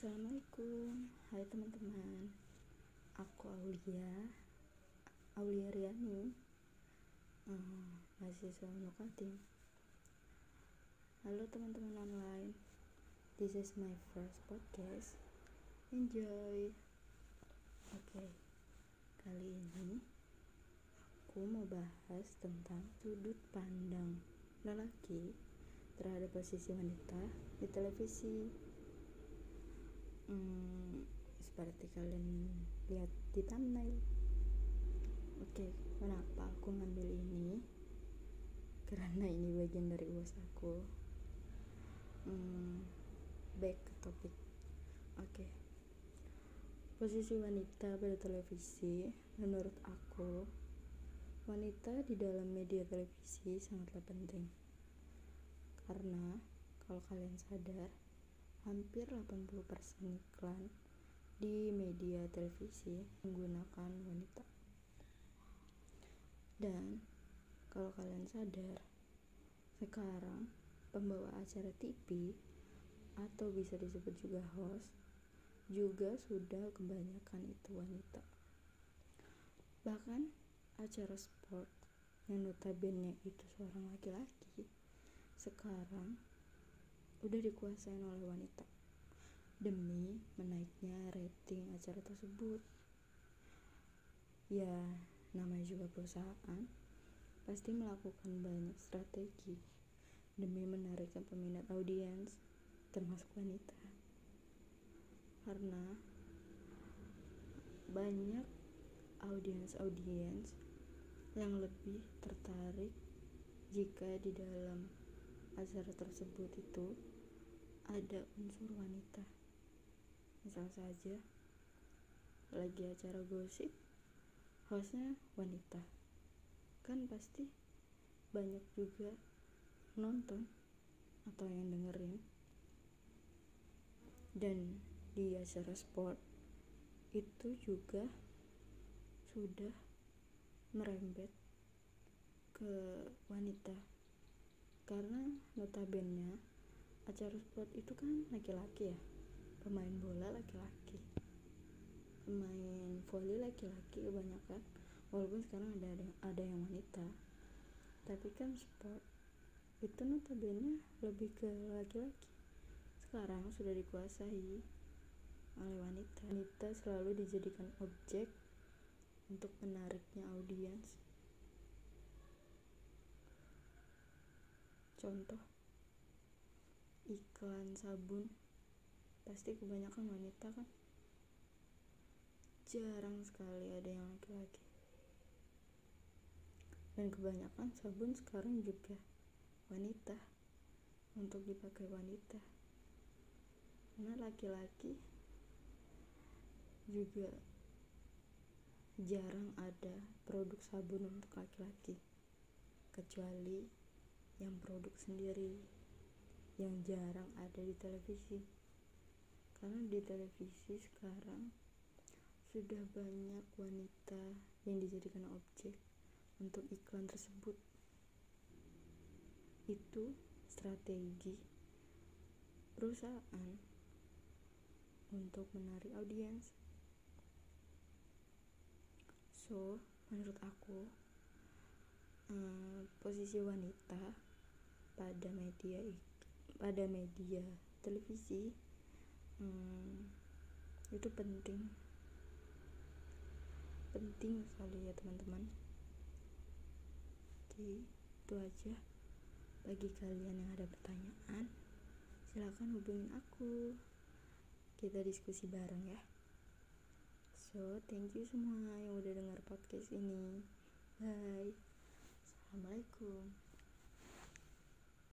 Assalamualaikum. Hai teman-teman. Aku Aulia. Aulia Riani. Uh, Mahasiswa Nukatim Halo teman-teman online. This is my first podcast. Enjoy. Oke. Okay. Kali ini Aku mau bahas tentang sudut pandang lelaki terhadap posisi wanita di televisi hmm, seperti kalian lihat di thumbnail. Oke kenapa aku ngambil ini? Karena ini bagian dari uas aku. Hmm, back ke topik. Oke. Posisi wanita pada televisi menurut aku wanita di dalam media televisi sangatlah penting. Karena kalau kalian sadar hampir 80% iklan di media televisi menggunakan wanita. Dan kalau kalian sadar, sekarang pembawa acara TV atau bisa disebut juga host juga sudah kebanyakan itu wanita. Bahkan acara sport yang notabene itu seorang laki-laki sekarang udah dikuasain oleh wanita demi menaiknya rating acara tersebut. Ya, namanya juga perusahaan pasti melakukan banyak strategi demi menarikkan peminat audiens termasuk wanita. Karena banyak audiens-audiens yang lebih tertarik jika di dalam acara tersebut itu ada unsur wanita. Misal saja lagi acara gosip hostnya wanita. Kan pasti banyak juga nonton atau yang dengerin. Dan di acara sport itu juga sudah merembet ke wanita karena notabene acara sport itu kan laki-laki ya. Pemain bola laki-laki. Pemain volley laki-laki kebanyakan walaupun sekarang ada ada, ada yang wanita. Tapi kan sport itu notabene lebih ke laki-laki. Sekarang sudah dikuasai oleh wanita. Wanita selalu dijadikan objek untuk menariknya audiens contoh. Iklan sabun. Pasti kebanyakan wanita kan? Jarang sekali ada yang laki-laki. Dan kebanyakan sabun sekarang juga wanita untuk dipakai wanita. Karena laki-laki juga jarang ada produk sabun untuk laki-laki. Kecuali yang produk sendiri yang jarang ada di televisi. Karena di televisi sekarang sudah banyak wanita yang dijadikan objek untuk iklan tersebut. Itu strategi perusahaan untuk menarik audiens. So menurut aku eh, posisi wanita pada media pada media televisi hmm, itu penting. Penting sekali ya teman-teman. Oke itu aja bagi kalian yang ada pertanyaan. Silahkan hubungin aku. Kita diskusi bareng ya. So thank you semua yang udah dengar podcast ini. Bye. Assalamualaikum